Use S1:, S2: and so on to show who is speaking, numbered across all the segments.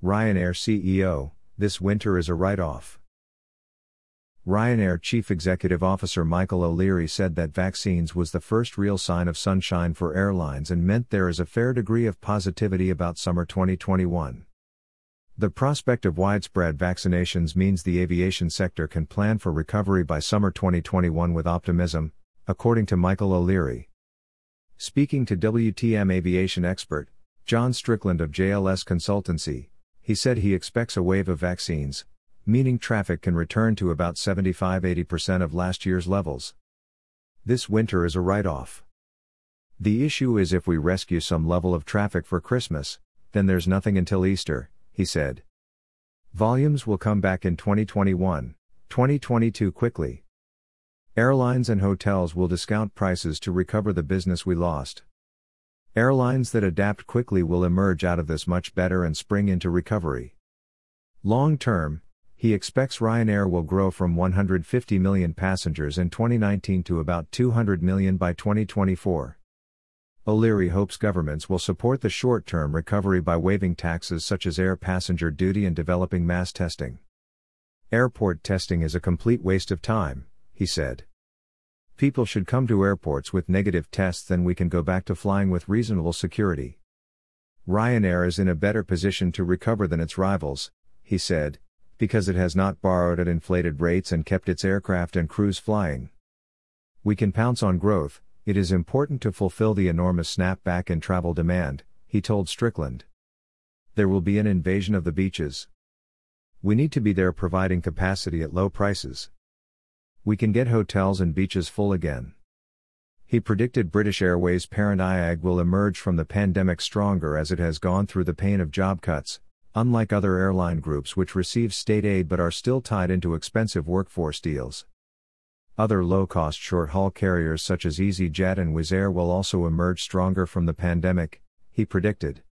S1: Ryanair CEO, this winter is a write off. Ryanair Chief Executive Officer Michael O'Leary said that vaccines was the first real sign of sunshine for airlines and meant there is a fair degree of positivity about summer 2021. The prospect of widespread vaccinations means the aviation sector can plan for recovery by summer 2021 with optimism, according to Michael O'Leary. Speaking to WTM aviation expert, John Strickland of JLS Consultancy, he said he expects a wave of vaccines, meaning traffic can return to about 75 80% of last year's levels. This winter is a write off. The issue is if we rescue some level of traffic for Christmas, then there's nothing until Easter, he said. Volumes will come back in 2021, 2022 quickly. Airlines and hotels will discount prices to recover the business we lost. Airlines that adapt quickly will emerge out of this much better and spring into recovery. Long term, he expects Ryanair will grow from 150 million passengers in 2019 to about 200 million by 2024. O'Leary hopes governments will support the short term recovery by waiving taxes such as air passenger duty and developing mass testing. Airport testing is a complete waste of time, he said. People should come to airports with negative tests, then we can go back to flying with reasonable security. Ryanair is in a better position to recover than its rivals, he said, because it has not borrowed at inflated rates and kept its aircraft and crews flying. We can pounce on growth, it is important to fulfill the enormous snapback in travel demand, he told Strickland. There will be an invasion of the beaches. We need to be there providing capacity at low prices. We can get hotels and beaches full again. He predicted British Airways parent IAG will emerge from the pandemic stronger as it has gone through the pain of job cuts, unlike other airline groups which receive state aid but are still tied into expensive workforce deals. Other low cost short haul carriers such as EasyJet and Wizz Air will also emerge stronger from the pandemic, he predicted.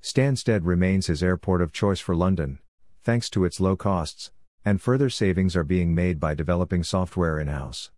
S1: Stansted remains his airport of choice for London, thanks to its low costs, and further savings are being made by developing software in house.